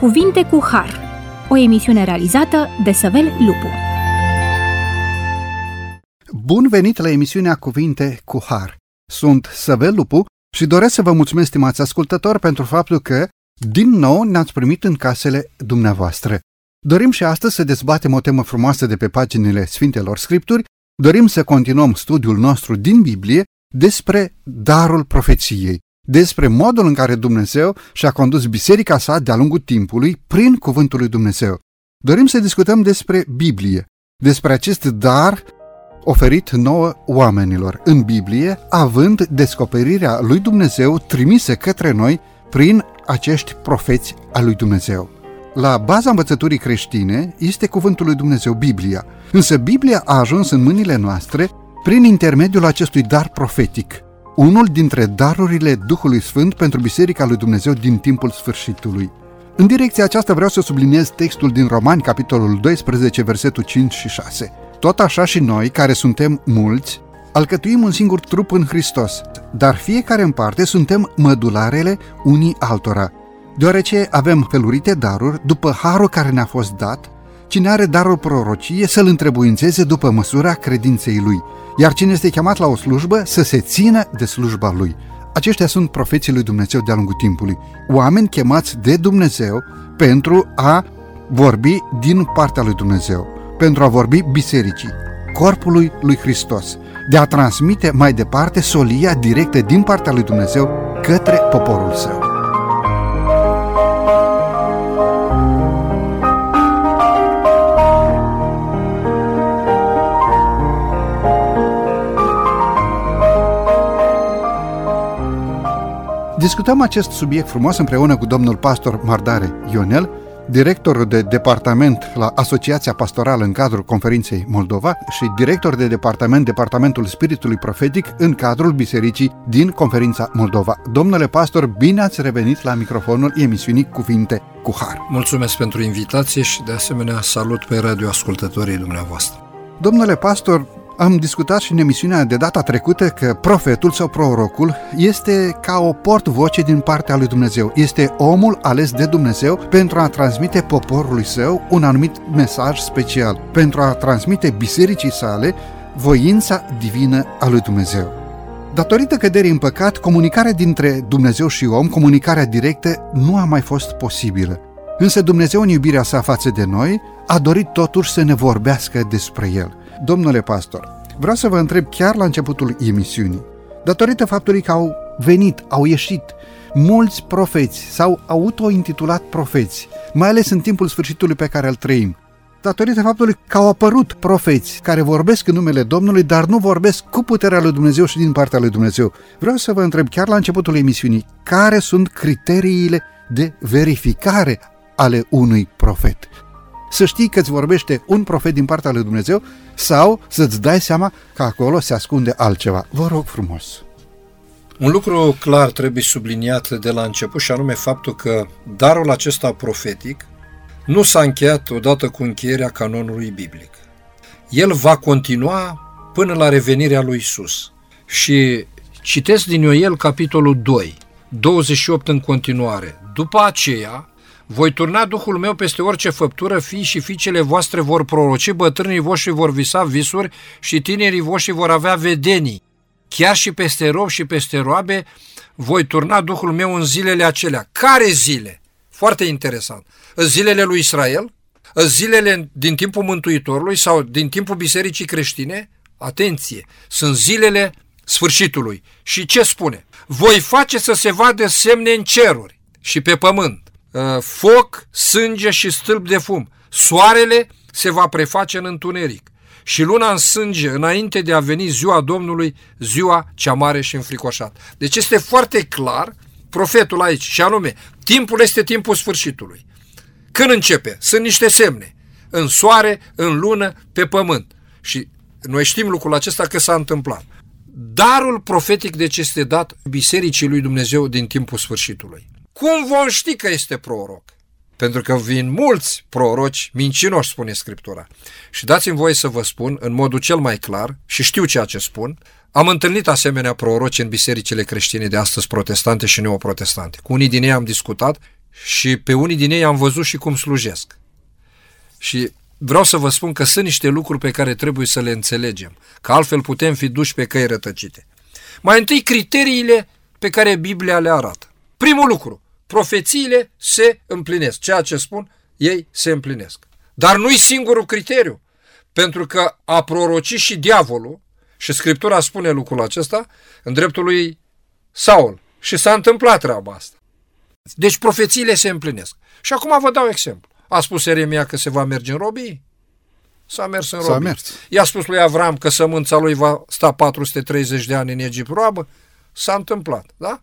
Cuvinte cu Har, o emisiune realizată de Săvel Lupu. Bun venit la emisiunea Cuvinte cu Har. Sunt Săvel Lupu și doresc să vă mulțumesc, stimați ascultători, pentru faptul că, din nou, ne-ați primit în casele dumneavoastră. Dorim și astăzi să dezbatem o temă frumoasă de pe paginile Sfintelor Scripturi, dorim să continuăm studiul nostru din Biblie despre darul profeției despre modul în care Dumnezeu și-a condus biserica sa de-a lungul timpului prin cuvântul lui Dumnezeu. Dorim să discutăm despre Biblie, despre acest dar oferit nouă oamenilor în Biblie, având descoperirea lui Dumnezeu trimise către noi prin acești profeți al lui Dumnezeu. La baza învățăturii creștine este cuvântul lui Dumnezeu, Biblia, însă Biblia a ajuns în mâinile noastre prin intermediul acestui dar profetic – unul dintre darurile Duhului Sfânt pentru Biserica lui Dumnezeu din timpul sfârșitului. În direcția aceasta vreau să subliniez textul din Romani, capitolul 12, versetul 5 și 6. Tot așa și noi, care suntem mulți, alcătuim un singur trup în Hristos, dar fiecare în parte suntem mădularele unii altora. Deoarece avem felurite daruri, după harul care ne-a fost dat, cine are darul prorocie să-l întrebuințeze după măsura credinței lui – iar cine este chemat la o slujbă să se țină de slujba lui. Aceștia sunt profeții lui Dumnezeu de-a lungul timpului. Oameni chemați de Dumnezeu pentru a vorbi din partea lui Dumnezeu, pentru a vorbi bisericii, corpului lui Hristos, de a transmite mai departe solia directă din partea lui Dumnezeu către poporul său. Discutăm acest subiect frumos împreună cu domnul pastor Mardare Ionel, director de departament la Asociația Pastorală în cadrul Conferinței Moldova și director de departament Departamentul Spiritului Profetic în cadrul Bisericii din Conferința Moldova. Domnule pastor, bine ați revenit la microfonul emisiunii Cuvinte cu Har. Mulțumesc pentru invitație și de asemenea salut pe radioascultătorii dumneavoastră. Domnule pastor, am discutat și în emisiunea de data trecută că profetul sau prorocul este ca o portvoce din partea lui Dumnezeu. Este omul ales de Dumnezeu pentru a transmite poporului său un anumit mesaj special, pentru a transmite bisericii sale voința divină a lui Dumnezeu. Datorită căderii în păcat, comunicarea dintre Dumnezeu și om, comunicarea directă, nu a mai fost posibilă. Însă Dumnezeu, în iubirea sa față de noi, a dorit totuși să ne vorbească despre El. Domnule pastor, vreau să vă întreb chiar la începutul emisiunii, datorită faptului că au venit, au ieșit mulți profeți sau auto-intitulat profeți, mai ales în timpul sfârșitului pe care îl trăim, datorită faptului că au apărut profeți care vorbesc în numele Domnului, dar nu vorbesc cu puterea lui Dumnezeu și din partea lui Dumnezeu. Vreau să vă întreb chiar la începutul emisiunii, care sunt criteriile de verificare ale unui profet? Să știi că îți vorbește un profet din partea lui Dumnezeu sau să-ți dai seama că acolo se ascunde altceva. Vă rog frumos! Un lucru clar trebuie subliniat de la început și anume faptul că darul acesta profetic nu s-a încheiat odată cu încheierea canonului biblic. El va continua până la revenirea lui Isus. Și citesc din Ioel capitolul 2, 28 în continuare. După aceea, voi turna Duhul meu peste orice făptură, fii și fiicele voastre vor proroci, bătrânii voștri vor visa visuri și tinerii voștri vor avea vedenii. Chiar și peste rob și peste roabe voi turna Duhul meu în zilele acelea. Care zile? Foarte interesant. Zilele lui Israel? Zilele din timpul Mântuitorului sau din timpul Bisericii creștine? Atenție! Sunt zilele sfârșitului. Și ce spune? Voi face să se vadă semne în ceruri și pe pământ Uh, foc, sânge și stâlp de fum. Soarele se va preface în întuneric și luna în sânge înainte de a veni ziua Domnului, ziua cea mare și înfricoșată. Deci este foarte clar profetul aici și anume, timpul este timpul sfârșitului. Când începe? Sunt niște semne. În soare, în lună, pe pământ. Și noi știm lucrul acesta că s-a întâmplat. Darul profetic deci este dat Bisericii lui Dumnezeu din timpul sfârșitului. Cum vom ști că este proroc? Pentru că vin mulți proroci mincinoși, spune Scriptura. Și dați-mi voie să vă spun, în modul cel mai clar, și știu ceea ce spun, am întâlnit asemenea proroci în bisericile creștine de astăzi protestante și neoprotestante. Cu unii din ei am discutat și pe unii din ei am văzut și cum slujesc. Și vreau să vă spun că sunt niște lucruri pe care trebuie să le înțelegem, că altfel putem fi duși pe căi rătăcite. Mai întâi criteriile pe care Biblia le arată. Primul lucru, profețiile se împlinesc. Ceea ce spun, ei se împlinesc. Dar nu-i singurul criteriu, pentru că a proroci și diavolul, și Scriptura spune lucrul acesta, în dreptul lui Saul. Și s-a întâmplat treaba asta. Deci profețiile se împlinesc. Și acum vă dau exemplu. A spus Eremia că se va merge în robii? S-a mers în robii. S-a mers. I-a spus lui Avram că sămânța lui va sta 430 de ani în Egipt roabă? S-a întâmplat, da?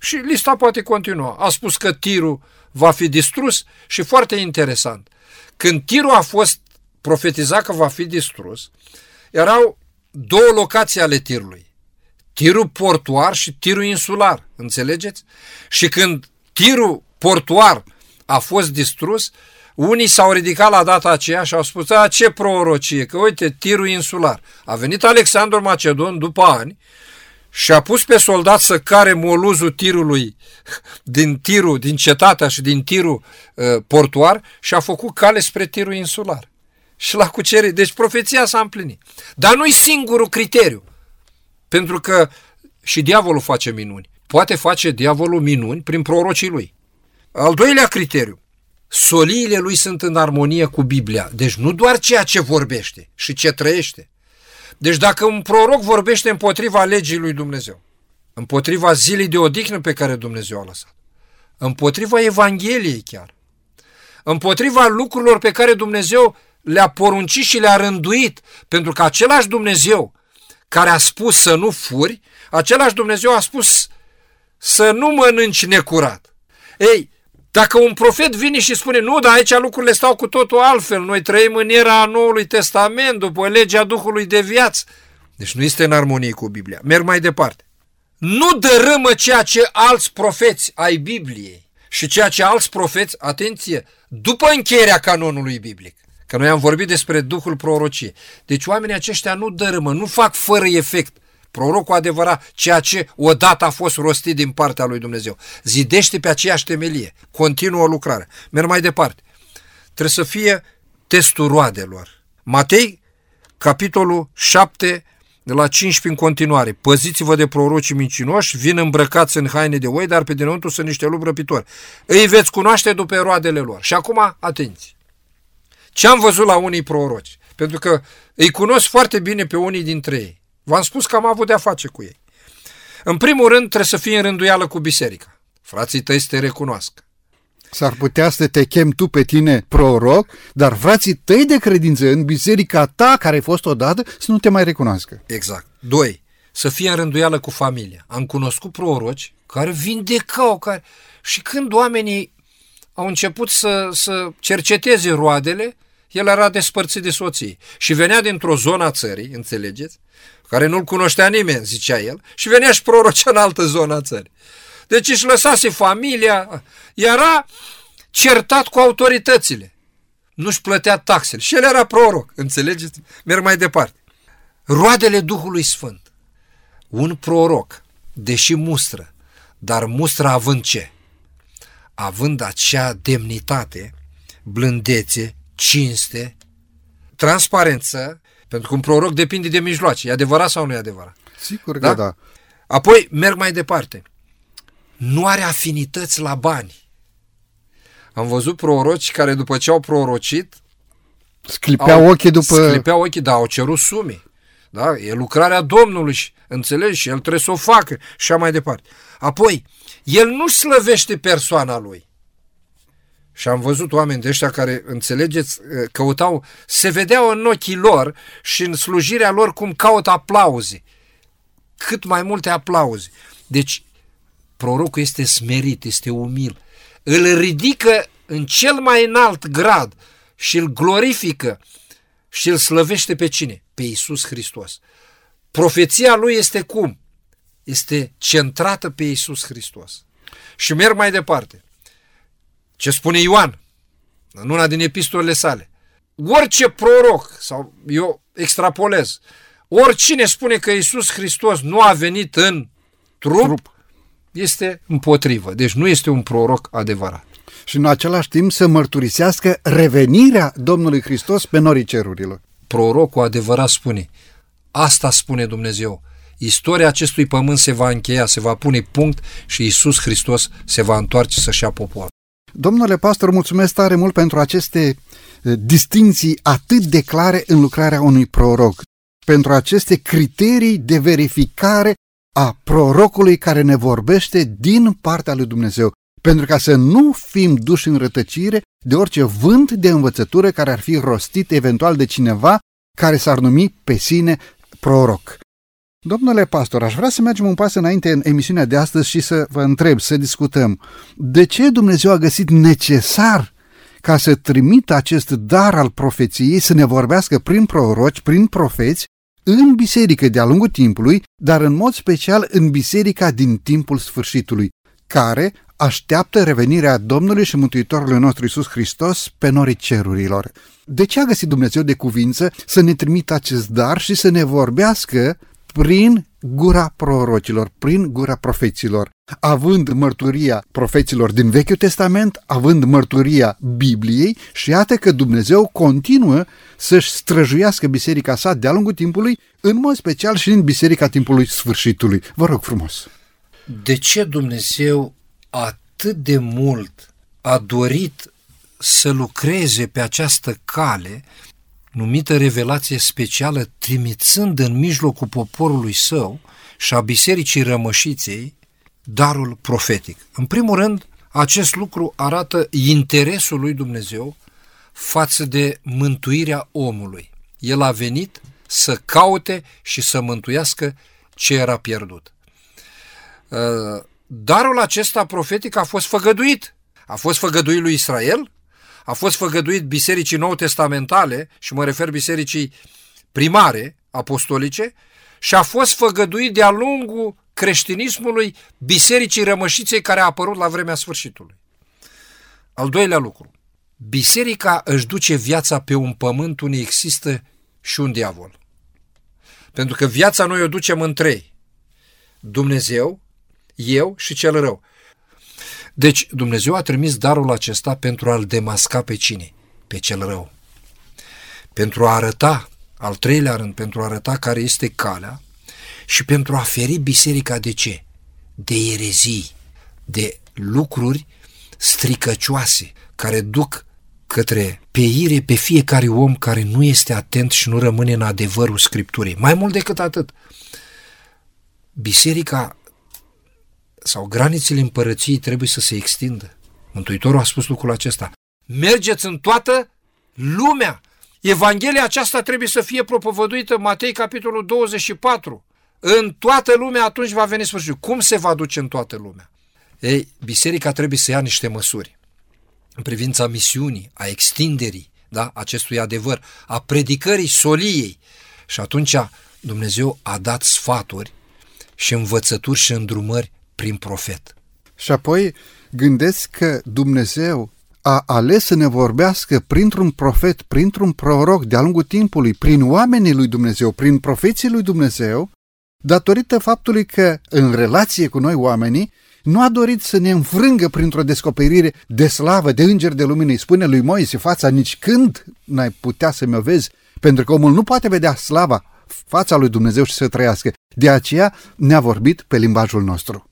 Și lista poate continua. A spus că tirul va fi distrus și foarte interesant. Când tirul a fost profetizat că va fi distrus, erau două locații ale tirului. Tirul portuar și tirul insular, înțelegeți? Și când tirul portuar a fost distrus, unii s-au ridicat la data aceea și au spus, a, ce prorocie, că uite, tirul insular. A venit Alexandru Macedon după ani și a pus pe soldat să care moluzul tirului din tirul, din cetatea și din tirul uh, portuar și a făcut cale spre tirul insular. Și l-a cucerit. Deci profeția s-a împlinit. Dar nu-i singurul criteriu. Pentru că și diavolul face minuni. Poate face diavolul minuni prin prorocii lui. Al doilea criteriu. Soliile lui sunt în armonie cu Biblia. Deci nu doar ceea ce vorbește și ce trăiește. Deci dacă un proroc vorbește împotriva legii lui Dumnezeu, împotriva zilei de odihnă pe care Dumnezeu a lăsat, împotriva Evangheliei chiar, împotriva lucrurilor pe care Dumnezeu le-a poruncit și le-a rânduit, pentru că același Dumnezeu care a spus să nu furi, același Dumnezeu a spus să nu mănânci necurat. Ei, dacă un profet vine și spune, nu, dar aici lucrurile stau cu totul altfel, noi trăim în era Noului Testament, după legea Duhului de viață, deci nu este în armonie cu Biblia. Merg mai departe. Nu dărâmă ceea ce alți profeți ai Bibliei și ceea ce alți profeți, atenție, după încheierea canonului biblic. Că noi am vorbit despre Duhul prorocie. Deci oamenii aceștia nu dărâmă, nu fac fără efect. Prorocul adevărat, ceea ce odată a fost rostit din partea lui Dumnezeu. Zidește pe aceeași temelie. Continuă lucrare. Merg mai departe. Trebuie să fie testul roadelor. Matei, capitolul 7, de la 15 în continuare. Păziți-vă de prorocii mincinoși, vin îmbrăcați în haine de oi, dar pe dinăuntru sunt niște lupi răpitori. Îi veți cunoaște după roadele lor. Și acum, atenți! Ce am văzut la unii proroci? Pentru că îi cunosc foarte bine pe unii dintre ei. V-am spus că am avut de-a face cu ei. În primul rând, trebuie să fie în rânduială cu biserica. Frații tăi să te recunoască. S-ar putea să te chem tu pe tine proroc, dar frații tăi de credință în biserica ta, care ai fost odată, să nu te mai recunoască. Exact. Doi, să fie în rânduială cu familia. Am cunoscut proroci care vindecau, care... și când oamenii au început să, să cerceteze roadele, el era despărțit de soție și venea dintr-o zonă a țării, înțelegeți, care nu-l cunoștea nimeni, zicea el, și venea și prorocea în altă zonă a țării. Deci își lăsase familia, era certat cu autoritățile. Nu-și plătea taxele și el era proroc, înțelegeți? Merg mai departe. Roadele Duhului Sfânt. Un proroc, deși mustră, dar mustră având ce? Având acea demnitate, blândețe, cinste, transparență, pentru că un proroc depinde de mijloace. E adevărat sau nu e adevărat? Sigur că da. da. Apoi merg mai departe. Nu are afinități la bani. Am văzut proroci care după ce au prorocit Sclipeau au, ochii după... Sclipeau ochii, dar au cerut sume. Da? E lucrarea Domnului, înțelegi? Și el trebuie să o facă și așa mai departe. Apoi, el nu slăvește persoana lui. Și am văzut oameni de ăștia care, înțelegeți, căutau, se vedeau în ochii lor și în slujirea lor cum caută aplauze. Cât mai multe aplauze. Deci, prorocul este smerit, este umil. Îl ridică în cel mai înalt grad și îl glorifică și îl slăvește pe cine? Pe Iisus Hristos. Profeția lui este cum? Este centrată pe Iisus Hristos. Și merg mai departe. Ce spune Ioan în una din epistolele sale. Orice proroc, sau eu extrapolez, oricine spune că Iisus Hristos nu a venit în trup, trup, este împotrivă. Deci nu este un proroc adevărat. și în același timp să mărturisească revenirea Domnului Hristos pe norii cerurilor. Prorocul adevărat spune, asta spune Dumnezeu, istoria acestui pământ se va încheia, se va pune punct și Isus Hristos se va întoarce să-și ia popor. Domnule pastor, mulțumesc tare mult pentru aceste eh, distinții atât de clare în lucrarea unui proroc, pentru aceste criterii de verificare a prorocului care ne vorbește din partea lui Dumnezeu, pentru ca să nu fim duși în rătăcire de orice vânt de învățătură care ar fi rostit eventual de cineva care s-ar numi pe sine proroc. Domnule pastor, aș vrea să mergem un pas înainte în emisiunea de astăzi și să vă întreb, să discutăm. De ce Dumnezeu a găsit necesar ca să trimită acest dar al profeției să ne vorbească prin proroci, prin profeți, în biserică de-a lungul timpului, dar în mod special în biserica din timpul sfârșitului, care așteaptă revenirea Domnului și Mântuitorului nostru Isus Hristos pe norii cerurilor. De ce a găsit Dumnezeu de cuvință să ne trimită acest dar și să ne vorbească prin gura prorocilor, prin gura profeților, având mărturia profeților din Vechiul Testament, având mărturia Bibliei și iată că Dumnezeu continuă să-și străjuiască biserica sa de-a lungul timpului, în mod special și în biserica timpului sfârșitului. Vă rog frumos! De ce Dumnezeu atât de mult a dorit să lucreze pe această cale numită revelație specială, trimițând în mijlocul poporului său și a bisericii rămășiței darul profetic. În primul rând, acest lucru arată interesul lui Dumnezeu față de mântuirea omului. El a venit să caute și să mântuiască ce era pierdut. Uh, darul acesta profetic a fost făgăduit. A fost făgăduit lui Israel, a fost făgăduit bisericii nou testamentale, și mă refer bisericii primare, apostolice, și a fost făgăduit de-a lungul creștinismului bisericii rămășiței care a apărut la vremea sfârșitului. Al doilea lucru. Biserica își duce viața pe un pământ unde există și un diavol. Pentru că viața noi o ducem în trei. Dumnezeu, eu și cel rău. Deci Dumnezeu a trimis darul acesta pentru a-l demasca pe cine? Pe cel rău. Pentru a arăta, al treilea rând, pentru a arăta care este calea și pentru a feri biserica de ce? De erezii, de lucruri stricăcioase care duc către peire pe fiecare om care nu este atent și nu rămâne în adevărul Scripturii. Mai mult decât atât, biserica sau granițele împărăției trebuie să se extindă. Mântuitorul a spus lucrul acesta. Mergeți în toată lumea. Evanghelia aceasta trebuie să fie propovăduită în Matei, capitolul 24. În toată lumea atunci va veni sfârșitul. Cum se va duce în toată lumea? Ei, biserica trebuie să ia niște măsuri în privința misiunii, a extinderii da, acestui adevăr, a predicării soliei. Și atunci Dumnezeu a dat sfaturi și învățături și îndrumări prin profet. Și apoi gândesc că Dumnezeu a ales să ne vorbească printr-un profet, printr-un proroc de-a lungul timpului, prin oamenii lui Dumnezeu, prin profeții lui Dumnezeu, datorită faptului că, în relație cu noi oamenii, nu a dorit să ne înfrângă printr-o descoperire de slavă, de înger de lumină. Îi spune lui Moise fața nici când n-ai putea să mi-o vezi, pentru că omul nu poate vedea slava, fața lui Dumnezeu și să trăiască. De aceea ne-a vorbit pe limbajul nostru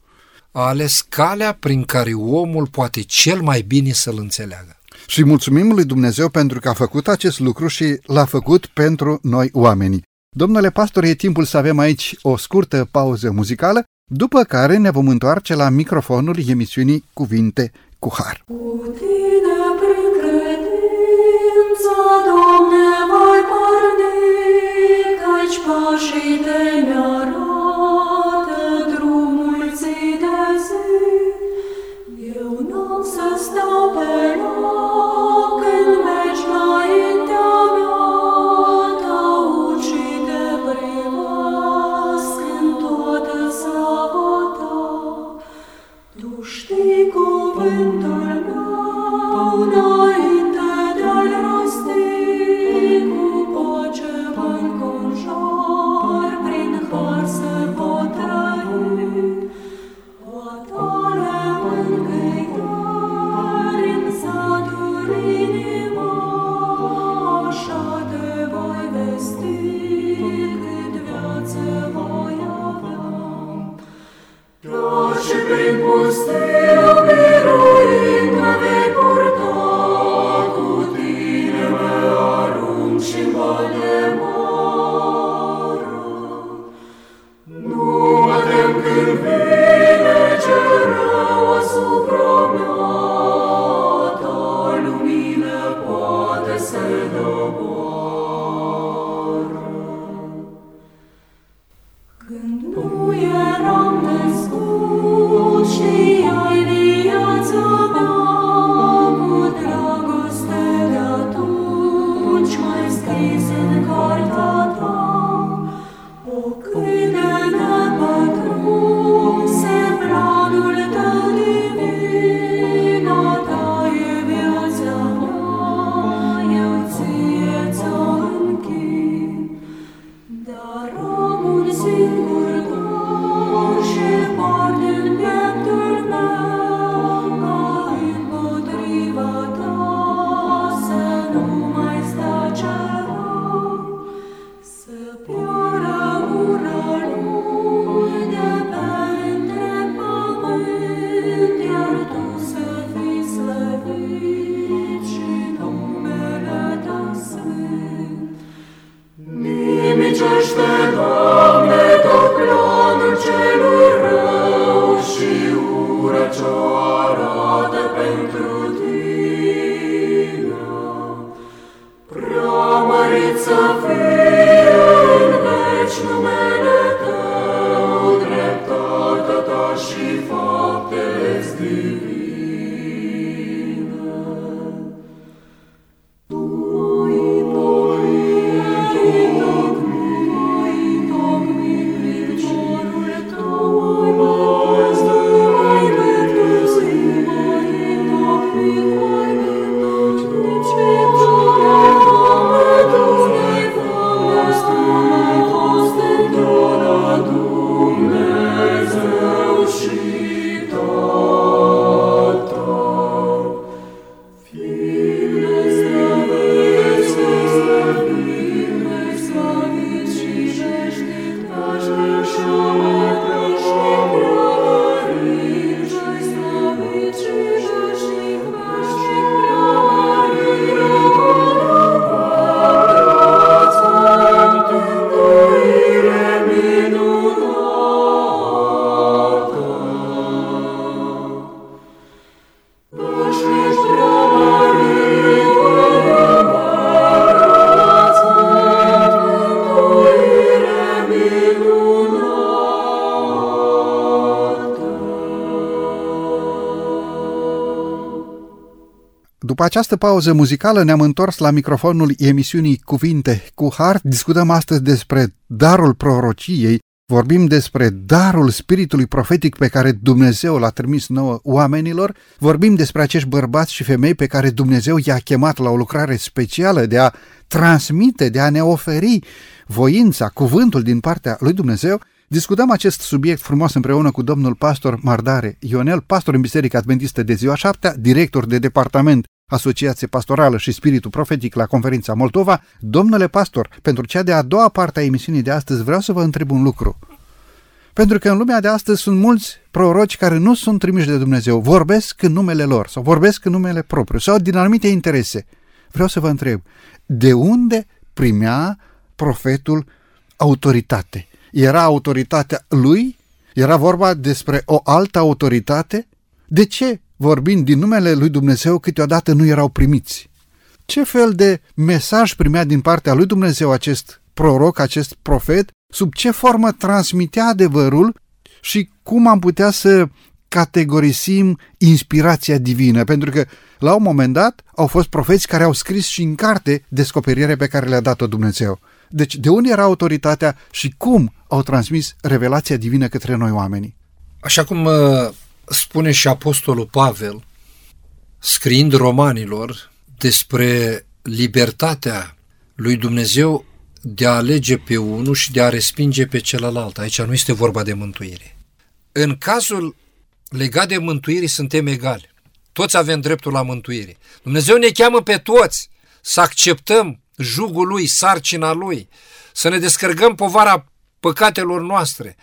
a ales calea prin care omul poate cel mai bine să-l înțeleagă. Și mulțumim lui Dumnezeu pentru că a făcut acest lucru și l-a făcut pentru noi oamenii. Domnule pastor, e timpul să avem aici o scurtă pauză muzicală, după care ne vom întoarce la microfonul emisiunii Cuvinte cu Har. Cu tine prin credință, Doamne, voi porni, căci pașii tăi mi Prin După această pauză muzicală ne-am întors la microfonul emisiunii Cuvinte cu Har. Discutăm astăzi despre darul prorociei, vorbim despre darul spiritului profetic pe care Dumnezeu l-a trimis nouă oamenilor, vorbim despre acești bărbați și femei pe care Dumnezeu i-a chemat la o lucrare specială de a transmite, de a ne oferi voința, cuvântul din partea lui Dumnezeu. Discutăm acest subiect frumos împreună cu domnul pastor Mardare Ionel, pastor în Biserica Adventistă de ziua 7, director de departament Asociație Pastorală și Spiritul Profetic la conferința Moldova. Domnule pastor, pentru cea de-a doua parte a emisiunii de astăzi vreau să vă întreb un lucru. Pentru că în lumea de astăzi sunt mulți proroci care nu sunt trimiși de Dumnezeu, vorbesc în numele lor sau vorbesc în numele propriu sau din anumite interese. Vreau să vă întreb, de unde primea profetul autoritate? Era autoritatea lui? Era vorba despre o altă autoritate? De ce vorbind din numele lui Dumnezeu, câteodată nu erau primiți. Ce fel de mesaj primea din partea lui Dumnezeu acest proroc, acest profet, sub ce formă transmitea adevărul și cum am putea să categorisim inspirația divină, pentru că la un moment dat au fost profeți care au scris și în carte descoperirea pe care le-a dat-o Dumnezeu. Deci de unde era autoritatea și cum au transmis revelația divină către noi oamenii? Așa cum uh, spune și Apostolul Pavel, scriind romanilor despre libertatea lui Dumnezeu de a alege pe unul și de a respinge pe celălalt. Aici nu este vorba de mântuire. În cazul legat de mântuire suntem egali. Toți avem dreptul la mântuire. Dumnezeu ne cheamă pe toți să acceptăm jugul lui, sarcina lui, să ne descărgăm povara păcatelor noastre,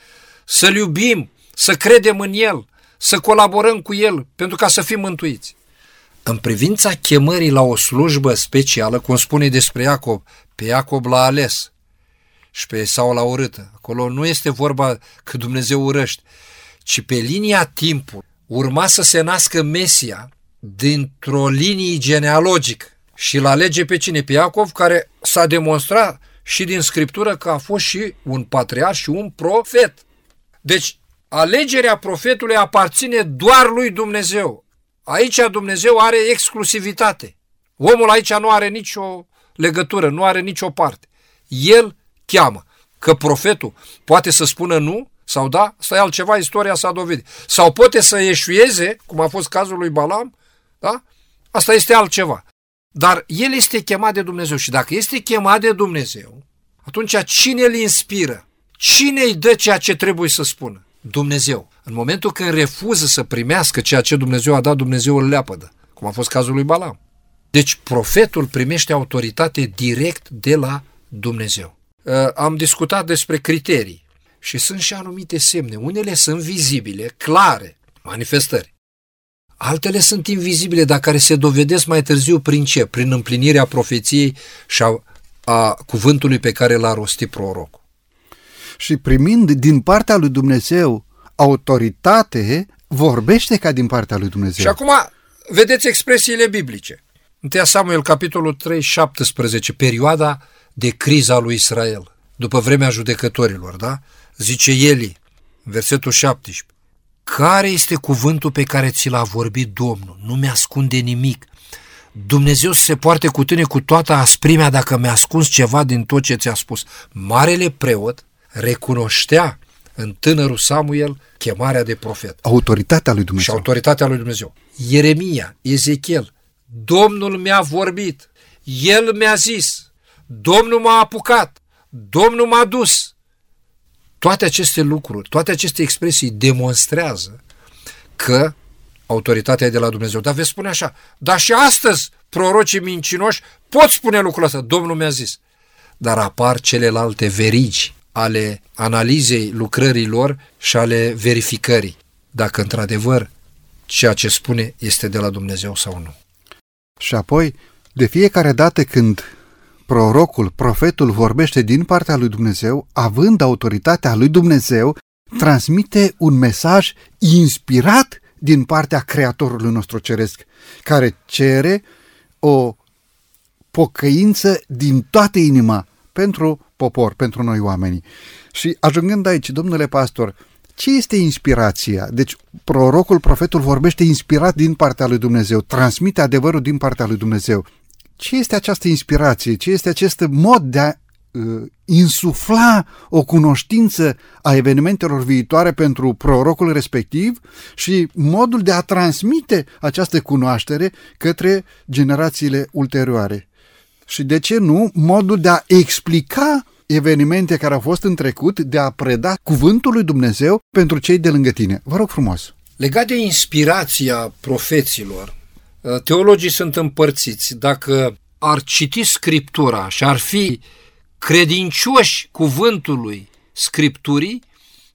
să-L iubim, să credem în El, să colaborăm cu El pentru ca să fim mântuiți. În privința chemării la o slujbă specială, cum spune despre Iacob, pe Iacob l-a ales și pe Esau l-a urât. Acolo nu este vorba că Dumnezeu urăște, ci pe linia timpului urma să se nască Mesia dintr-o linie genealogică și l alege pe cine? Pe Iacov, care s-a demonstrat și din Scriptură că a fost și un patriarh și un profet. Deci, alegerea profetului aparține doar lui Dumnezeu. Aici Dumnezeu are exclusivitate. Omul aici nu are nicio legătură, nu are nicio parte. El cheamă. Că profetul poate să spună nu sau da, asta e altceva, istoria s-a dovedit. Sau poate să eșueze, cum a fost cazul lui Balam, da? Asta este altceva. Dar el este chemat de Dumnezeu și dacă este chemat de Dumnezeu, atunci cine îl inspiră? Cine îi dă ceea ce trebuie să spună? Dumnezeu. În momentul când refuză să primească ceea ce Dumnezeu a dat, Dumnezeu îl leapădă, cum a fost cazul lui Balam. Deci profetul primește autoritate direct de la Dumnezeu. Uh, am discutat despre criterii și sunt și anumite semne. Unele sunt vizibile, clare, manifestări. Altele sunt invizibile, dar care se dovedesc mai târziu prin ce? Prin împlinirea profeției și a, a cuvântului pe care l-a rostit prorocul. Și primind din partea lui Dumnezeu autoritate, vorbește ca din partea lui Dumnezeu. Și acum vedeți expresiile biblice. 1 Samuel, capitolul 3, 17, perioada de criza lui Israel, după vremea judecătorilor, da? Zice Eli, versetul 17, care este cuvântul pe care ți l-a vorbit Domnul? Nu mi-ascunde nimic. Dumnezeu să se poarte cu tine cu toată asprimea dacă mi-a ascuns ceva din tot ce ți-a spus. Marele preot recunoștea în tânărul Samuel chemarea de profet. Autoritatea lui Dumnezeu. Și autoritatea lui Dumnezeu. Ieremia, Ezechiel, Domnul mi-a vorbit, El mi-a zis, Domnul m-a apucat, Domnul m-a dus, toate aceste lucruri, toate aceste expresii demonstrează că autoritatea e de la Dumnezeu. Dar veți spune așa, dar și astăzi prorocii mincinoși pot spune lucrul ăsta, Domnul mi-a zis. Dar apar celelalte verigi ale analizei lucrării lor și ale verificării, dacă într-adevăr ceea ce spune este de la Dumnezeu sau nu. Și apoi, de fiecare dată când prorocul, profetul vorbește din partea lui Dumnezeu, având autoritatea lui Dumnezeu, transmite un mesaj inspirat din partea Creatorului nostru ceresc, care cere o pocăință din toată inima pentru popor, pentru noi oamenii. Și ajungând aici, domnule pastor, ce este inspirația? Deci prorocul, profetul vorbește inspirat din partea lui Dumnezeu, transmite adevărul din partea lui Dumnezeu ce este această inspirație, ce este acest mod de a uh, insufla o cunoștință a evenimentelor viitoare pentru prorocul respectiv și modul de a transmite această cunoaștere către generațiile ulterioare. Și de ce nu, modul de a explica evenimente care au fost în trecut, de a preda cuvântul lui Dumnezeu pentru cei de lângă tine. Vă rog frumos! Legat de inspirația profeților, Uh, teologii sunt împărțiți. Dacă ar citi Scriptura și ar fi credincioși cuvântului Scripturii,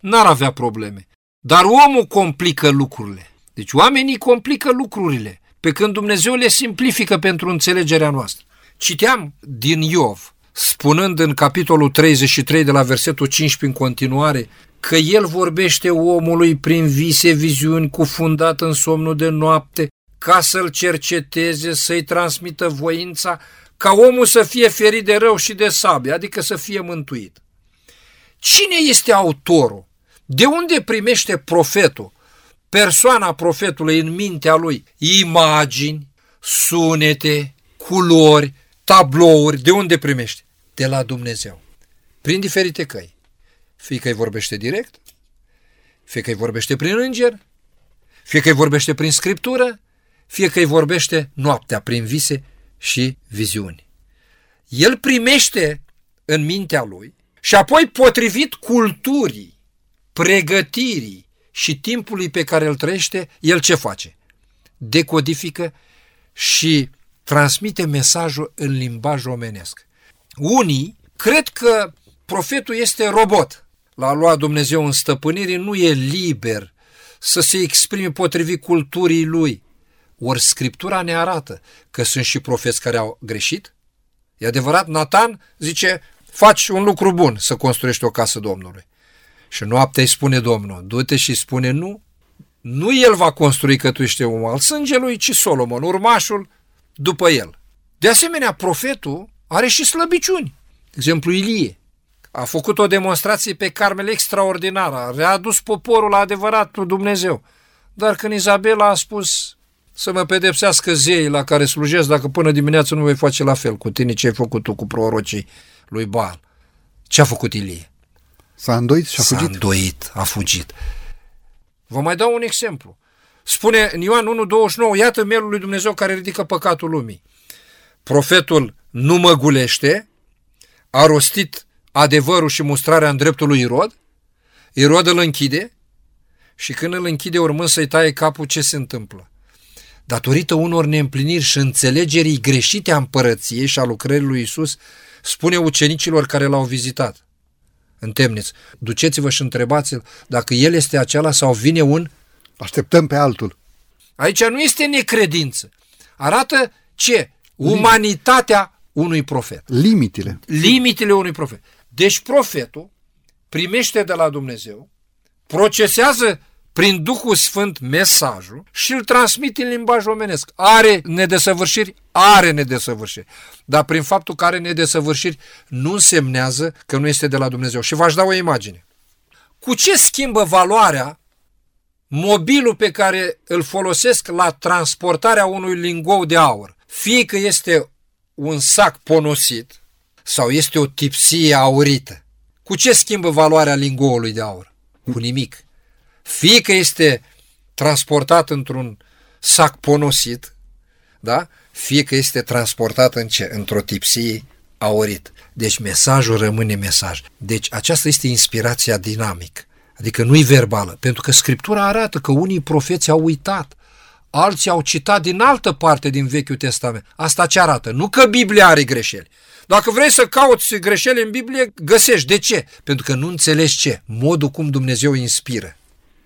n-ar avea probleme. Dar omul complică lucrurile. Deci oamenii complică lucrurile, pe când Dumnezeu le simplifică pentru înțelegerea noastră. Citeam din Iov, spunând în capitolul 33 de la versetul 15 în continuare, că el vorbește omului prin vise, viziuni, cufundat în somnul de noapte, ca să-l cerceteze, să-i transmită voința, ca omul să fie ferit de rău și de sabie, adică să fie mântuit. Cine este autorul? De unde primește profetul, persoana profetului în mintea lui, imagini, sunete, culori, tablouri, de unde primește? De la Dumnezeu. Prin diferite căi. Fie că îi vorbește direct, fie că îi vorbește prin înger, fie că îi vorbește prin scriptură, fie că îi vorbește noaptea prin vise și viziuni. El primește în mintea lui și apoi, potrivit culturii, pregătirii și timpului pe care îl trăiește, el ce face? Decodifică și transmite mesajul în limbaj omenesc. Unii cred că profetul este robot. L-a luat Dumnezeu în stăpânire, nu e liber să se exprime potrivit culturii lui. Ori Scriptura ne arată că sunt și profeți care au greșit. E adevărat, Nathan zice, faci un lucru bun să construiești o casă Domnului. Și noaptea îi spune Domnul, du-te și spune nu, nu el va construi că tu ești om al sângelui, ci Solomon, urmașul după el. De asemenea, profetul are și slăbiciuni. De exemplu, Ilie a făcut o demonstrație pe Carmel extraordinară, a readus poporul la adevăratul Dumnezeu. Dar când Izabela a spus să mă pedepsească zeii la care slujesc dacă până dimineață nu voi face la fel cu tine ce ai făcut tu cu prorocii lui Baal. Ce a făcut Ilie? S-a îndoit și a fugit. S-a îndoit, a fugit. Vă mai dau un exemplu. Spune în Ioan 1.29, iată mielul lui Dumnezeu care ridică păcatul lumii. Profetul nu mă gulește, a rostit adevărul și mustrarea în dreptul lui Irod, Irod îl închide și când îl închide urmând să-i taie capul, ce se întâmplă? Datorită unor neîmpliniri și înțelegerii greșite a împărăției și a lucrării lui Isus, spune ucenicilor care l-au vizitat în temniță, duceți-vă și întrebați-l dacă el este acela sau vine un... Așteptăm pe altul. Aici nu este necredință. Arată ce? Umanitatea unui profet. Limitele. Limitele unui profet. Deci profetul primește de la Dumnezeu, procesează prin Duhul Sfânt mesajul și îl transmite în limbaj omenesc. Are nedesăvârșiri? Are nedesăvârșiri. Dar prin faptul că are nedesăvârșiri nu însemnează că nu este de la Dumnezeu. Și v-aș da o imagine. Cu ce schimbă valoarea mobilul pe care îl folosesc la transportarea unui lingou de aur? Fie că este un sac ponosit sau este o tipsie aurită. Cu ce schimbă valoarea lingoului de aur? Cu nimic. Fie că este transportat într-un sac ponosit, da? fie că este transportat în ce? Într-o tipsie aurit. Deci mesajul rămâne mesaj. Deci aceasta este inspirația dinamică. Adică nu-i verbală, pentru că Scriptura arată că unii profeți au uitat, alții au citat din altă parte din Vechiul Testament. Asta ce arată? Nu că Biblia are greșeli. Dacă vrei să cauți greșeli în Biblie, găsești. De ce? Pentru că nu înțelegi ce? Modul cum Dumnezeu inspiră.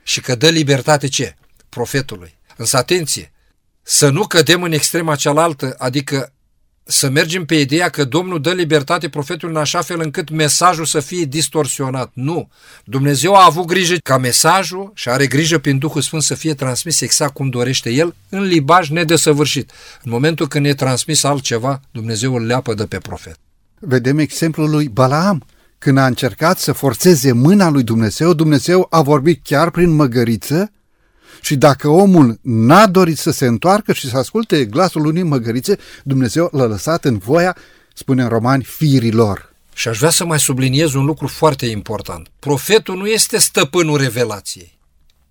Și că dă libertate ce? Profetului. Însă atenție, să nu cădem în extrema cealaltă, adică să mergem pe ideea că Domnul dă libertate profetului în așa fel încât mesajul să fie distorsionat. Nu. Dumnezeu a avut grijă ca mesajul și are grijă prin Duhul Sfânt să fie transmis exact cum dorește El, în libaj nedesăvârșit. În momentul când e transmis altceva, Dumnezeu îl leapă de pe profet. Vedem exemplul lui Balaam. Când a încercat să forțeze mâna lui Dumnezeu, Dumnezeu a vorbit chiar prin măgăriță și dacă omul n-a dorit să se întoarcă și să asculte glasul unei măgărițe, Dumnezeu l-a lăsat în voia, spune în romani, firilor. Și aș vrea să mai subliniez un lucru foarte important. Profetul nu este stăpânul revelației.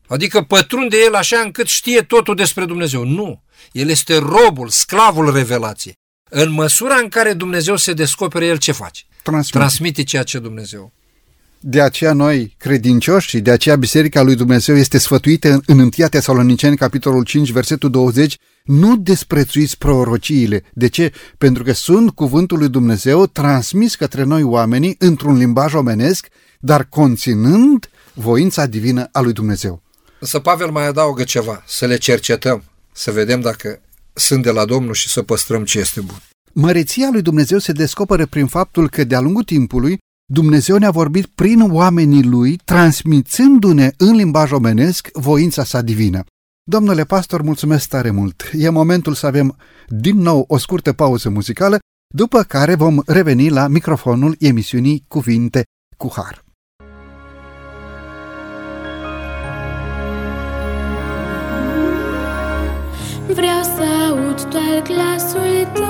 Adică pătrunde el așa încât știe totul despre Dumnezeu. Nu. El este robul, sclavul revelației. În măsura în care Dumnezeu se descoperă, el ce face? Transmite. Transmite ceea ce Dumnezeu de aceea noi, credincioși, și de aceea Biserica lui Dumnezeu este sfătuită în, în 1 Tesaloniceni, capitolul 5, versetul 20, nu desprețuiți prorociile. De ce? Pentru că sunt cuvântul lui Dumnezeu transmis către noi oamenii într-un limbaj omenesc, dar conținând voința divină a lui Dumnezeu. Însă Pavel mai adaugă ceva, să le cercetăm, să vedem dacă sunt de la Domnul și să păstrăm ce este bun. Măreția lui Dumnezeu se descoperă prin faptul că de-a lungul timpului Dumnezeu ne-a vorbit prin oamenii lui, transmițându-ne în limbaj omenesc voința sa divină. Domnule pastor, mulțumesc tare mult. E momentul să avem din nou o scurtă pauză muzicală, după care vom reveni la microfonul emisiunii Cuvinte cu Har. Vreau să aud doar glasul tău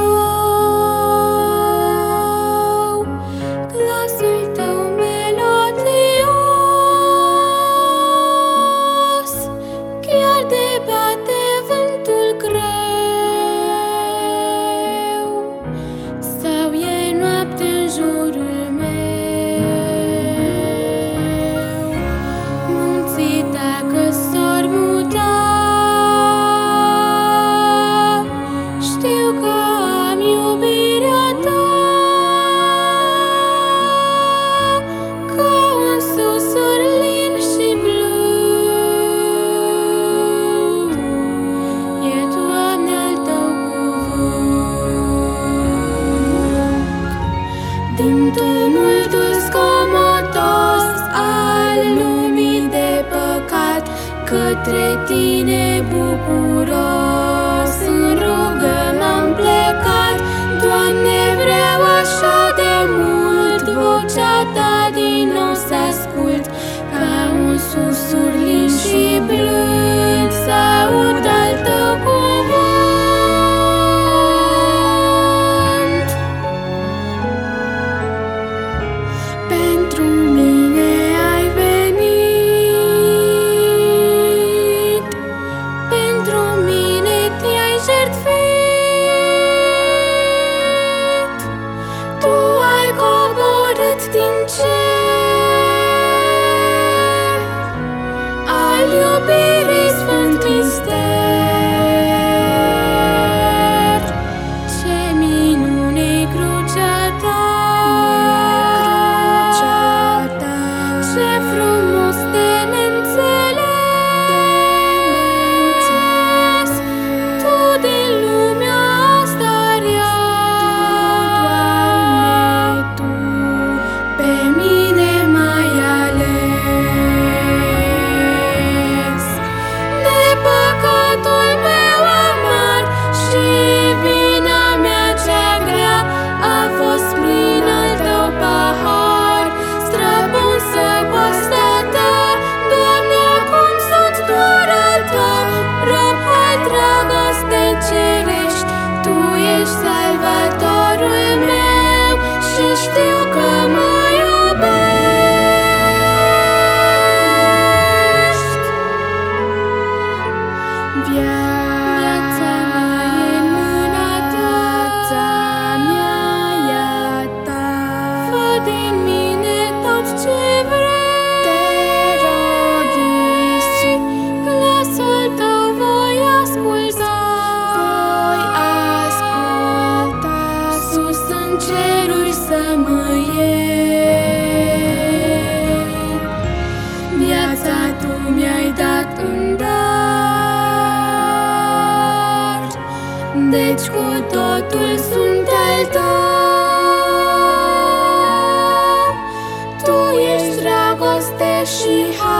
dragoste și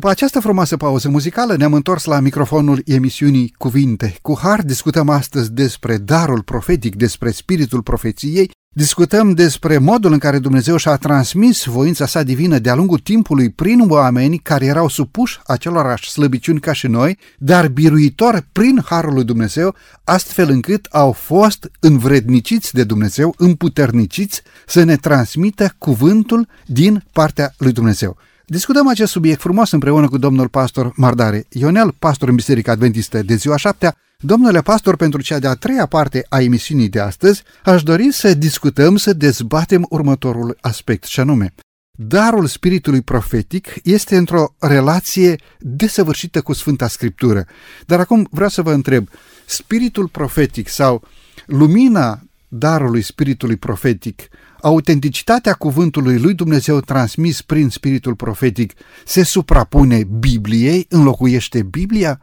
După această frumoasă pauză muzicală ne-am întors la microfonul emisiunii Cuvinte. Cu Har discutăm astăzi despre darul profetic, despre spiritul profeției, discutăm despre modul în care Dumnezeu și-a transmis voința sa divină de-a lungul timpului prin oameni care erau supuși acelorași slăbiciuni ca și noi, dar biruitor prin Harul lui Dumnezeu, astfel încât au fost învredniciți de Dumnezeu, împuterniciți să ne transmită cuvântul din partea lui Dumnezeu. Discutăm acest subiect frumos împreună cu domnul pastor Mardare Ionel, pastor în Biserica Adventistă de ziua șaptea. Domnule pastor, pentru cea de-a treia parte a emisiunii de astăzi, aș dori să discutăm, să dezbatem următorul aspect, și anume, darul spiritului profetic este într-o relație desăvârșită cu Sfânta Scriptură. Dar acum vreau să vă întreb, spiritul profetic sau lumina darului spiritului profetic autenticitatea cuvântului lui Dumnezeu transmis prin spiritul profetic se suprapune Bibliei, înlocuiește Biblia?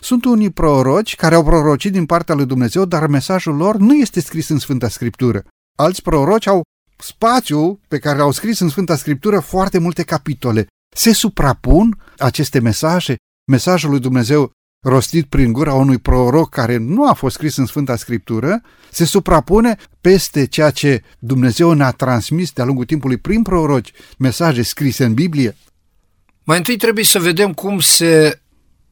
Sunt unii proroci care au prorocit din partea lui Dumnezeu, dar mesajul lor nu este scris în Sfânta Scriptură. Alți proroci au spațiu pe care l-au scris în Sfânta Scriptură foarte multe capitole. Se suprapun aceste mesaje? Mesajul lui Dumnezeu rostit prin gura unui proroc care nu a fost scris în Sfânta Scriptură, se suprapune peste ceea ce Dumnezeu ne-a transmis de-a lungul timpului prin proroci, mesaje scrise în Biblie. Mai întâi trebuie să vedem cum se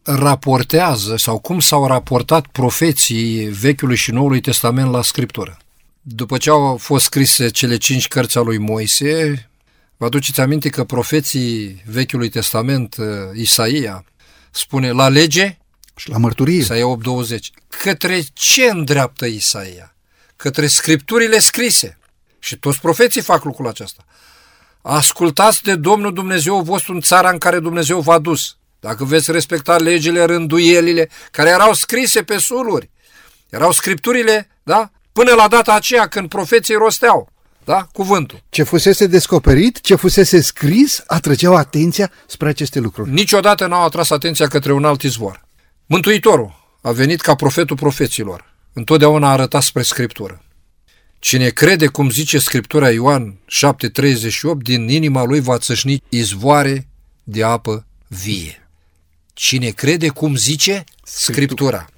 raportează sau cum s-au raportat profeții Vechiului și Noului Testament la Scriptură. După ce au fost scrise cele cinci cărți a lui Moise, vă aduceți aminte că profeții Vechiului Testament, Isaia, spune la lege și la mărturie. Isaia 8.20. Către ce îndreaptă Isaia? Către scripturile scrise. Și toți profeții fac lucrul acesta. Ascultați de Domnul Dumnezeu vostru în țara în care Dumnezeu v-a dus. dacă veți respecta legile, rânduielile care erau scrise pe suluri, erau scripturile, da? Până la data aceea când profeții rosteau, da? Cuvântul. Ce fusese descoperit, ce fusese scris, atrăgeau atenția spre aceste lucruri. Niciodată n-au atras atenția către un alt izvor. Mântuitorul a venit ca profetul profeților. Întotdeauna a arătat spre Scriptură. Cine crede, cum zice Scriptura Ioan 7,38, din inima lui va țâșni izvoare de apă vie. Cine crede, cum zice Scriptura.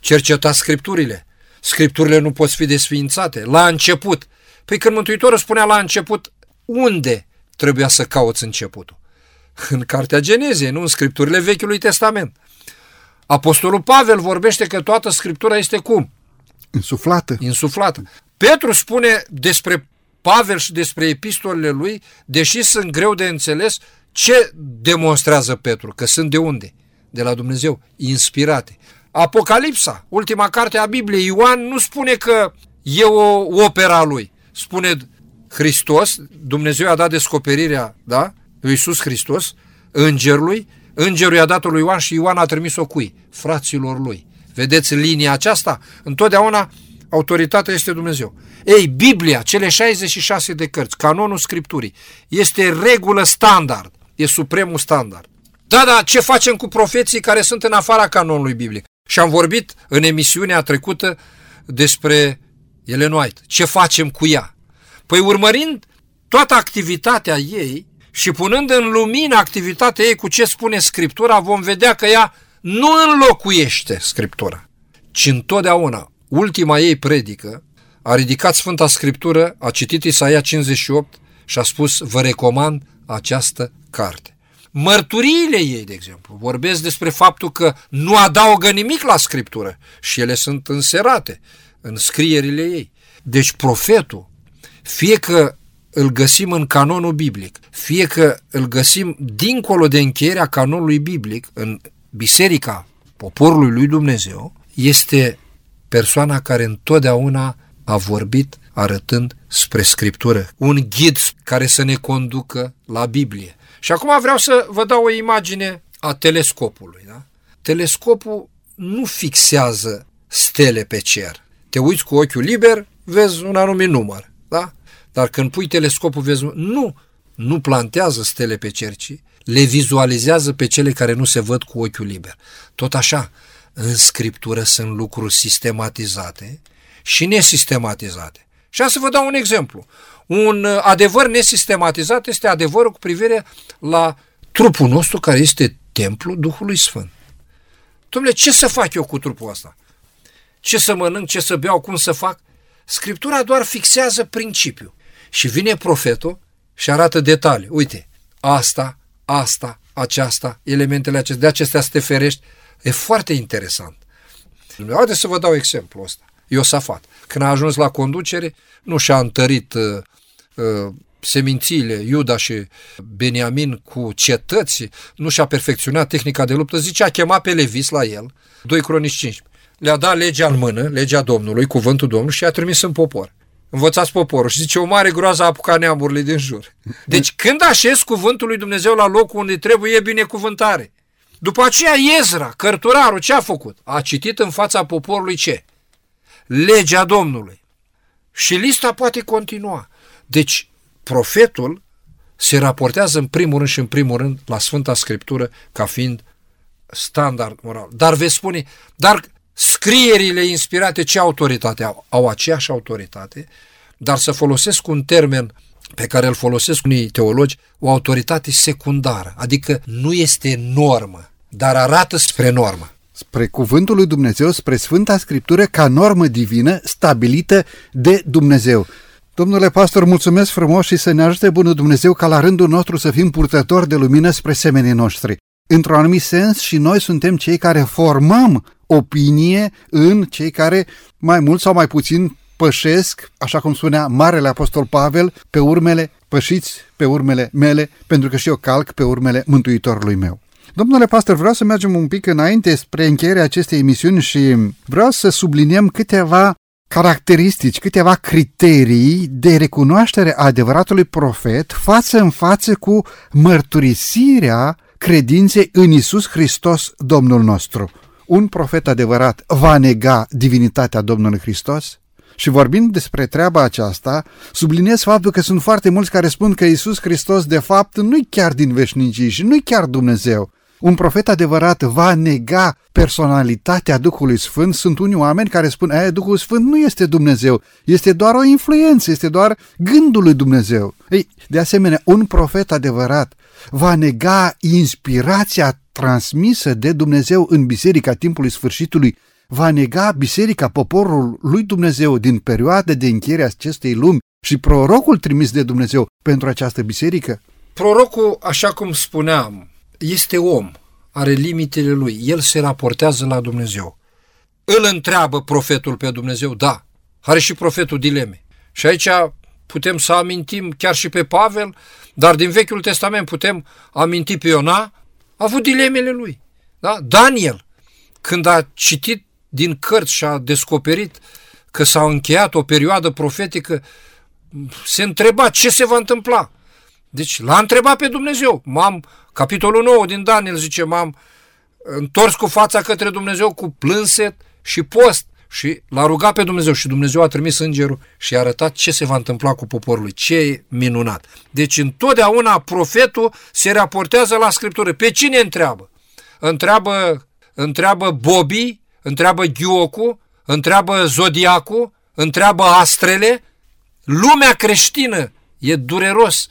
Cercetați Scripturile. Scripturile nu pot fi desființate. La început. Păi când Mântuitorul spunea la început, unde trebuia să cauți începutul? În Cartea Genezei, nu în Scripturile Vechiului Testament. Apostolul Pavel vorbește că toată Scriptura este cum? Insuflată. Insuflată. Petru spune despre Pavel și despre epistolele lui, deși sunt greu de înțeles, ce demonstrează Petru? Că sunt de unde? De la Dumnezeu, inspirate. Apocalipsa, ultima carte a Bibliei, Ioan nu spune că e o opera lui. Spune Hristos, Dumnezeu a dat descoperirea, da? Lui Iisus Hristos, îngerului, îngerul i-a dat lui Ioan și Ioan a trimis-o cui? Fraților lui. Vedeți linia aceasta? Întotdeauna autoritatea este Dumnezeu. Ei, Biblia, cele 66 de cărți, canonul Scripturii, este regulă standard, e supremul standard. Da, da, ce facem cu profeții care sunt în afara canonului biblic? Și am vorbit în emisiunea trecută despre Ellen White. Ce facem cu ea? Păi urmărind toată activitatea ei și punând în lumină activitatea ei cu ce spune Scriptura, vom vedea că ea nu înlocuiește Scriptura, ci întotdeauna ultima ei predică a ridicat Sfânta Scriptură, a citit Isaia 58 și a spus, vă recomand această carte. Mărturiile ei, de exemplu, vorbesc despre faptul că nu adaugă nimic la Scriptură și ele sunt înserate în scrierile ei. Deci profetul, fie că îl găsim în canonul biblic, fie că îl găsim dincolo de încheierea canonului biblic, în biserica poporului lui Dumnezeu, este persoana care întotdeauna a vorbit arătând spre Scriptură, un ghid care să ne conducă la Biblie. Și acum vreau să vă dau o imagine a telescopului. Da? Telescopul nu fixează stele pe cer. Te uiți cu ochiul liber, vezi un anumit număr. Da? Dar când pui telescopul, vezi... Nu! Nu plantează stele pe cer, ci le vizualizează pe cele care nu se văd cu ochiul liber. Tot așa, în Scriptură sunt lucruri sistematizate și nesistematizate. Și am să vă dau un exemplu. Un adevăr nesistematizat este adevărul cu privire la trupul nostru care este templul Duhului Sfânt. Dom'le, ce să fac eu cu trupul ăsta? Ce să mănânc, ce să beau, cum să fac? Scriptura doar fixează principiul. Și vine profetul și arată detalii. Uite, asta, asta, aceasta, elementele acestea, de acestea să te ferești. E foarte interesant. Haideți să vă dau exemplu ăsta. Iosafat. Când a ajuns la conducere, nu și-a întărit uh, uh, semințiile Iuda și Beniamin cu cetăți, nu și-a perfecționat tehnica de luptă, zice, a chemat pe Levis la el, 2 Cronici 15. Le-a dat legea în mână, legea Domnului, cuvântul Domnului și a trimis în popor. Învățați poporul și zice, o mare groază a apucat neamurile din jur. Deci când așez cuvântul lui Dumnezeu la locul unde trebuie, e binecuvântare. După aceea Ezra, cărturarul, ce a făcut? A citit în fața poporului ce? Legea Domnului. Și lista poate continua. Deci, profetul se raportează în primul rând și în primul rând la Sfânta Scriptură ca fiind standard moral. Dar veți spune, dar scrierile inspirate ce autoritate au? Au aceeași autoritate, dar să folosesc un termen pe care îl folosesc unii teologi, o autoritate secundară, adică nu este normă, dar arată spre normă. Spre cuvântul lui Dumnezeu, spre Sfânta Scriptură ca normă divină stabilită de Dumnezeu. Domnule pastor, mulțumesc frumos și să ne ajute Bunul Dumnezeu ca la rândul nostru să fim purtători de lumină spre semenii noștri. Într-un anumit sens și noi suntem cei care formăm opinie în cei care mai mult sau mai puțin pășesc, așa cum spunea Marele Apostol Pavel, pe urmele, pășiți pe urmele mele, pentru că și eu calc pe urmele Mântuitorului meu. Domnule pastor, vreau să mergem un pic înainte spre încheierea acestei emisiuni și vreau să subliniem câteva caracteristici, câteva criterii de recunoaștere a adevăratului profet față în față cu mărturisirea credinței în Isus Hristos, Domnul nostru. Un profet adevărat va nega divinitatea Domnului Hristos? Și vorbind despre treaba aceasta, subliniez faptul că sunt foarte mulți care spun că Isus Hristos de fapt nu-i chiar din veșnicii și nu-i chiar Dumnezeu. Un profet adevărat va nega personalitatea Duhului Sfânt. Sunt unii oameni care spun, că Duhul Sfânt nu este Dumnezeu, este doar o influență, este doar gândul lui Dumnezeu. Ei, de asemenea, un profet adevărat va nega inspirația transmisă de Dumnezeu în biserica timpului sfârșitului, va nega biserica, poporul lui Dumnezeu din perioada de încheiere a acestei lumi și prorocul trimis de Dumnezeu pentru această biserică? Prorocul, așa cum spuneam, este om, are limitele lui, el se raportează la Dumnezeu. Îl întreabă profetul pe Dumnezeu, da, are și profetul dileme. Și aici putem să amintim chiar și pe Pavel, dar din Vechiul Testament putem aminti pe Iona, a avut dilemele lui. Da? Daniel, când a citit din cărți și a descoperit că s-a încheiat o perioadă profetică, se întreba ce se va întâmpla. Deci l-a întrebat pe Dumnezeu. M-am, capitolul 9 din Daniel zice, m-am întors cu fața către Dumnezeu cu plânset și post și l-a rugat pe Dumnezeu și Dumnezeu a trimis îngerul și a arătat ce se va întâmpla cu poporul Ce e minunat. Deci întotdeauna profetul se raportează la Scriptură. Pe cine întreabă? Întreabă, întreabă Bobby, întreabă Ghiocu, întreabă Zodiacul, întreabă astrele. Lumea creștină e dureros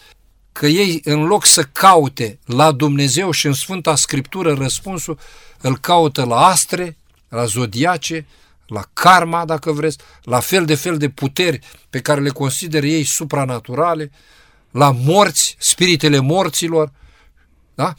că ei, în loc să caute la Dumnezeu și în Sfânta Scriptură răspunsul, îl caută la astre, la zodiace, la karma, dacă vreți, la fel de fel de puteri pe care le consideră ei supranaturale, la morți, spiritele morților. Da?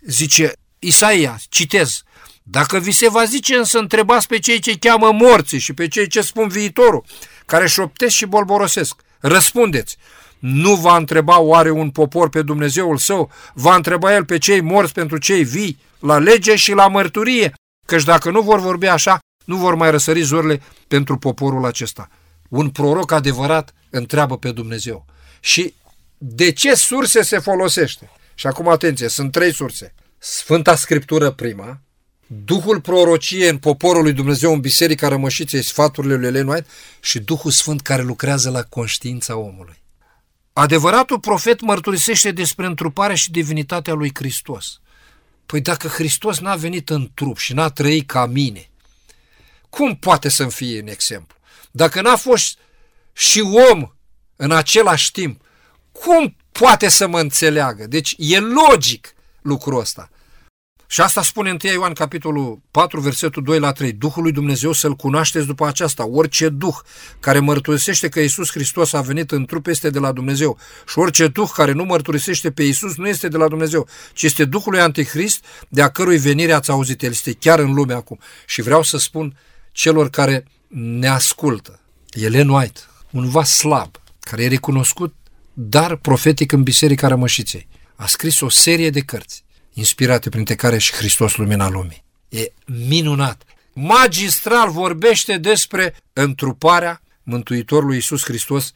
Zice Isaia, citez, dacă vi se va zice însă întrebați pe cei ce cheamă morții și pe cei ce spun viitorul, care șoptesc și bolborosesc, răspundeți, nu va întreba oare un popor pe Dumnezeul său, va întreba el pe cei morți pentru cei vii, la lege și la mărturie, căci dacă nu vor vorbi așa, nu vor mai răsări zorile pentru poporul acesta. Un proroc adevărat întreabă pe Dumnezeu. Și de ce surse se folosește? Și acum atenție, sunt trei surse. Sfânta Scriptură prima, Duhul prorocie în poporul lui Dumnezeu în Biserica Rămășiței sfaturile lui Ellen White și Duhul Sfânt care lucrează la conștiința omului. Adevăratul profet mărturisește despre întruparea și divinitatea lui Hristos. Păi dacă Hristos n-a venit în trup și n-a trăit ca mine, cum poate să-mi fie în exemplu? Dacă n-a fost și om în același timp, cum poate să mă înțeleagă? Deci e logic lucrul ăsta. Și asta spune 1 Ioan capitolul 4, versetul 2 la 3. Duhul lui Dumnezeu să-L cunoașteți după aceasta. Orice duh care mărturisește că Isus Hristos a venit în trup este de la Dumnezeu. Și orice duh care nu mărturisește pe Isus nu este de la Dumnezeu, ci este Duhul lui Antichrist, de a cărui venire ați auzit. El este chiar în lume acum. Și vreau să spun celor care ne ascultă. Elen White, un vas slab, care e recunoscut dar profetic în Biserica Rămășiței. A scris o serie de cărți inspirate printre care și Hristos Lumina Lumii. E minunat. Magistral vorbește despre întruparea Mântuitorului Iisus Hristos,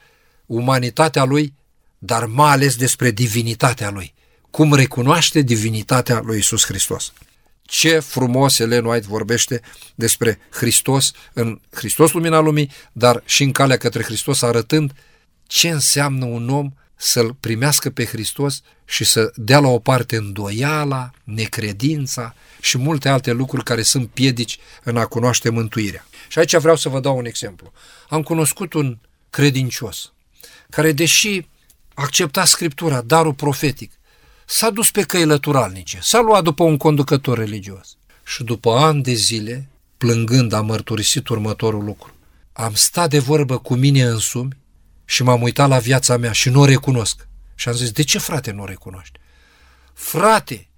umanitatea Lui, dar mai ales despre divinitatea Lui. Cum recunoaște divinitatea lui Iisus Hristos. Ce frumos Ellen White vorbește despre Hristos în Hristos Lumina Lumii, dar și în calea către Hristos arătând ce înseamnă un om să-L primească pe Hristos și să dea la o parte îndoiala, necredința și multe alte lucruri care sunt piedici în a cunoaște mântuirea. Și aici vreau să vă dau un exemplu. Am cunoscut un credincios care, deși accepta Scriptura, darul profetic, s-a dus pe căi lăturalnice, s-a luat după un conducător religios și după ani de zile, plângând, a mărturisit următorul lucru. Am stat de vorbă cu mine însumi și m-am uitat la viața mea și nu o recunosc. Și am zis, de ce frate nu o recunoști? Frate,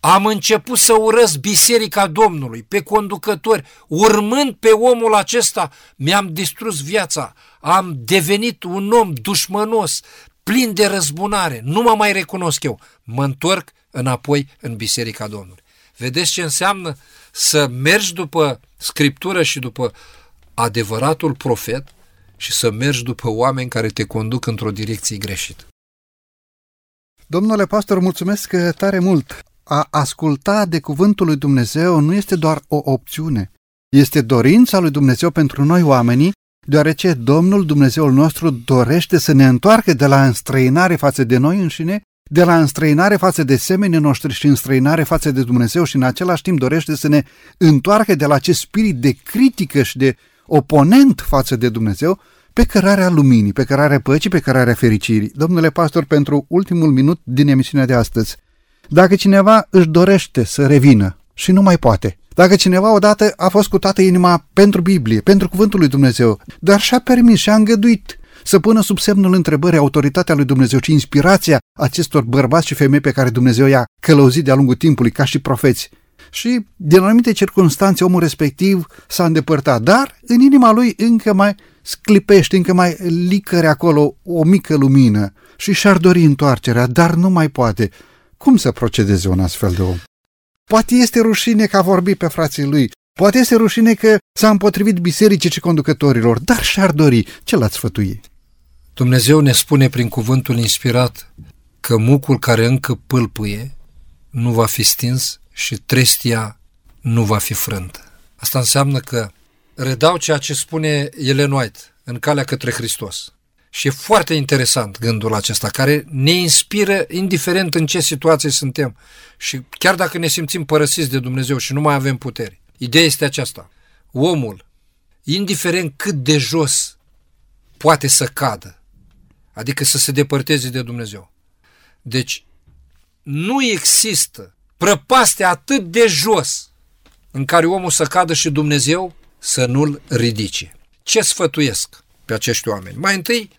am început să urăsc biserica Domnului, pe conducători, urmând pe omul acesta, mi-am distrus viața, am devenit un om dușmănos, plin de răzbunare, nu mă mai recunosc eu, mă întorc înapoi în biserica Domnului. Vedeți ce înseamnă să mergi după Scriptură și după adevăratul profet și să mergi după oameni care te conduc într-o direcție greșită. Domnule pastor, mulțumesc tare mult! a asculta de cuvântul lui Dumnezeu nu este doar o opțiune, este dorința lui Dumnezeu pentru noi oamenii, deoarece Domnul Dumnezeul nostru dorește să ne întoarcă de la înstrăinare față de noi înșine, de la înstrăinare față de semenii noștri și înstrăinare față de Dumnezeu și în același timp dorește să ne întoarcă de la acest spirit de critică și de oponent față de Dumnezeu pe cărarea luminii, pe cărarea păcii, pe cărarea fericirii. Domnule pastor, pentru ultimul minut din emisiunea de astăzi, dacă cineva își dorește să revină și nu mai poate, dacă cineva odată a fost cu toată inima pentru Biblie, pentru Cuvântul lui Dumnezeu, dar și-a permis și-a îngăduit să pună sub semnul întrebării autoritatea lui Dumnezeu și inspirația acestor bărbați și femei pe care Dumnezeu i-a călăuzit de-a lungul timpului ca și profeți. Și din anumite circunstanțe omul respectiv s-a îndepărtat, dar în inima lui încă mai sclipește, încă mai licăre acolo o mică lumină și și-ar dori întoarcerea, dar nu mai poate. Cum să procedeze un astfel de om? Poate este rușine că a vorbit pe frații lui, poate este rușine că s-a împotrivit bisericii și conducătorilor, dar și-ar dori. Ce l-ați sfătui? Dumnezeu ne spune prin cuvântul inspirat că mucul care încă pâlpâie nu va fi stins și trestia nu va fi frântă. Asta înseamnă că redau ceea ce spune Ellen White în calea către Hristos. Și e foarte interesant gândul acesta, care ne inspiră indiferent în ce situație suntem. Și chiar dacă ne simțim părăsiți de Dumnezeu și nu mai avem putere. Ideea este aceasta. Omul, indiferent cât de jos poate să cadă, adică să se depărteze de Dumnezeu. Deci, nu există prăpaste atât de jos în care omul să cadă și Dumnezeu să nu-l ridice. Ce sfătuiesc pe acești oameni? Mai întâi,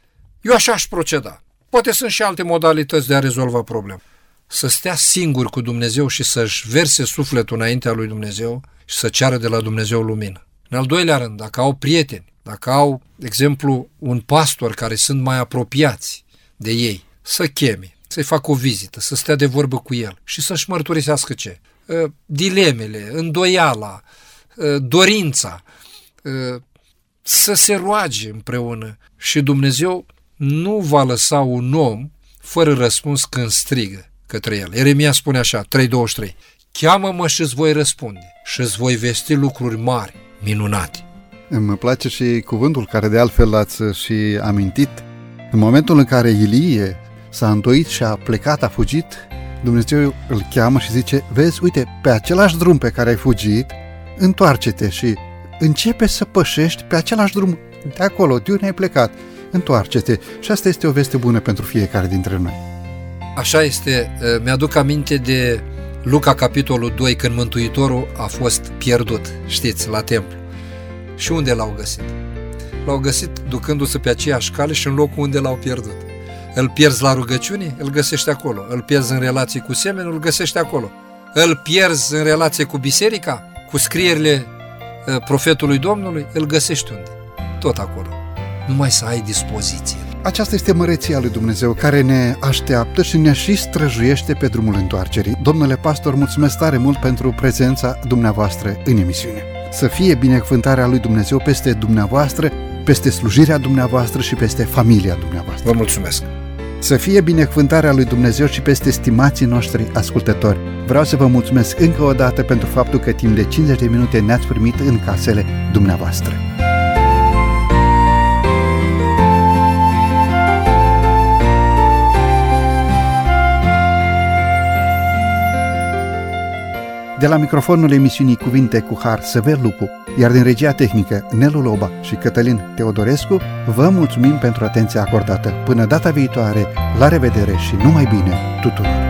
eu așa aș proceda. Poate sunt și alte modalități de a rezolva problema. Să stea singur cu Dumnezeu și să-și verse sufletul înaintea lui Dumnezeu și să ceară de la Dumnezeu lumină. În al doilea rând, dacă au prieteni, dacă au, de exemplu, un pastor care sunt mai apropiați de ei, să cheme, să-i facă o vizită, să stea de vorbă cu el și să-și mărturisească ce? Ă, dilemele, îndoiala, ă, dorința, ă, să se roage împreună și Dumnezeu nu va lăsa un om fără răspuns când strigă către el. Eremia spune așa, 3.23, Cheamă-mă și îți voi răspunde și îți voi vesti lucruri mari, minunate. Îmi place și cuvântul care de altfel l-ați și amintit. În momentul în care Ilie s-a îndoit și a plecat, a fugit, Dumnezeu îl cheamă și zice, vezi, uite, pe același drum pe care ai fugit, întoarce-te și începe să pășești pe același drum de acolo, de unde ai plecat. Întoarce-te. Și asta este o veste bună pentru fiecare dintre noi. Așa este. Mi-aduc aminte de Luca, capitolul 2, când Mântuitorul a fost pierdut, știți, la templu. Și unde l-au găsit? L-au găsit ducându-se pe aceeași cale și în locul unde l-au pierdut. Îl pierzi la rugăciune, îl găsești acolo. Îl pierzi în relație cu semenul, îl găsești acolo. Îl pierzi în relație cu biserica, cu scrierile uh, profetului Domnului, îl găsești unde? Tot acolo. Numai să ai dispoziție. Aceasta este măreția lui Dumnezeu care ne așteaptă și ne și străjuiește pe drumul întoarcerii. Domnule pastor, mulțumesc tare mult pentru prezența dumneavoastră în emisiune. Să fie binecuvântarea lui Dumnezeu peste dumneavoastră, peste slujirea dumneavoastră și peste familia dumneavoastră. Vă mulțumesc! Să fie binecuvântarea lui Dumnezeu și peste stimații noștri ascultători. Vreau să vă mulțumesc încă o dată pentru faptul că timp de 50 de minute ne-ați primit în casele dumneavoastră. De la microfonul emisiunii Cuvinte cu Har Sever Lupu, iar din regia tehnică Nelu Loba și Cătălin Teodorescu, vă mulțumim pentru atenția acordată. Până data viitoare, la revedere și numai bine tuturor!